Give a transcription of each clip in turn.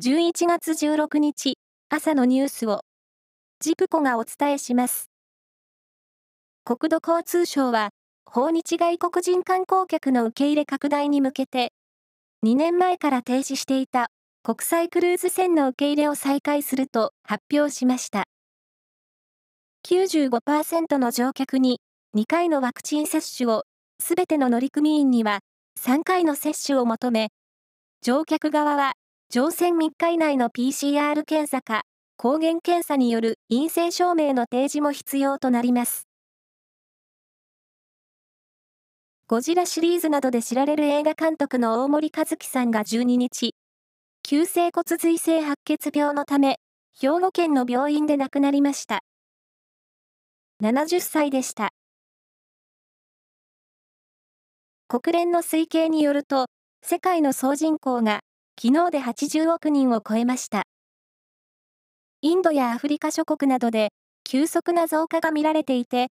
11月16日朝のニュースをジプコがお伝えします。国土交通省は訪日外国人観光客の受け入れ拡大に向けて2年前から停止していた国際クルーズ船の受け入れを再開すると発表しました。95%の乗客に2回のワクチン接種を、すべての乗組員には3回の接種を求め、乗客側は乗船3日以内の PCR 検査か、抗原検査による陰性証明の提示も必要となります。ゴジラシリーズなどで知られる映画監督の大森和樹さんが12日、急性骨髄性白血病のため、兵庫県の病院で亡くなりました。70歳でした。国連の推計によると、世界の総人口が昨日で80億人を超えました。インドやアフリカ諸国などで急速な増加が見られていて、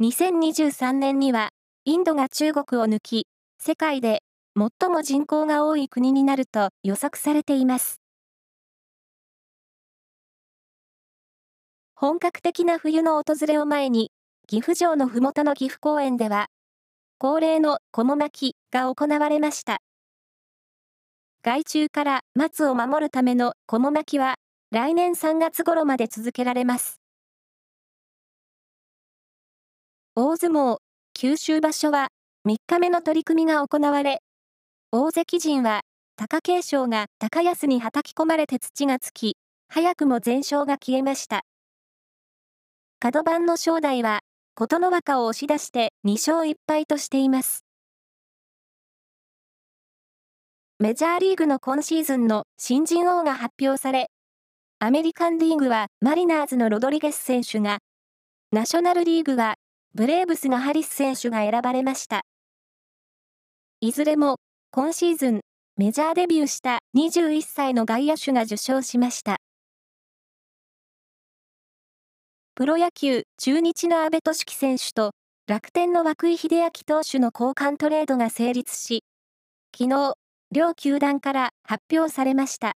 2023年にはインドが中国を抜き、世界で最も人口が多い国になると予測されています。本格的な冬の訪れを前に、岐阜城のふもとの岐阜公園では、恒例のこも巻きが行われました。害虫から松を守るためのこも巻きは、来年3月頃まで続けられます。大相撲、九州場所は、3日目の取り組みが行われ、大関陣は、貴景勝が高安に叩き込まれて土がつき、早くも全勝が消えました。角番の正代は、琴ノ若を押し出して2勝1敗としています。メジャーリーグの今シーズンの新人王が発表され、アメリカンリーグはマリナーズのロドリゲス選手が、ナショナルリーグはブレーブスのハリス選手が選ばれました。いずれも今シーズンメジャーデビューした21歳の外野手が受賞しました。プロ野球中日の阿部俊樹選手と楽天の涌井秀明投手の交換トレードが成立し、昨日、両球団から発表されました。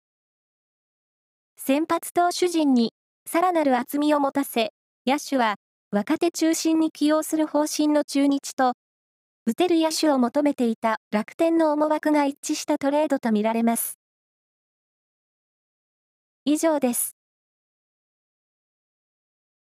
先発投手陣にさらなる厚みを持たせ、野手は若手中心に起用する方針の中日と、打てる野手を求めていた楽天の思惑が一致したトレードとみられます。以上です。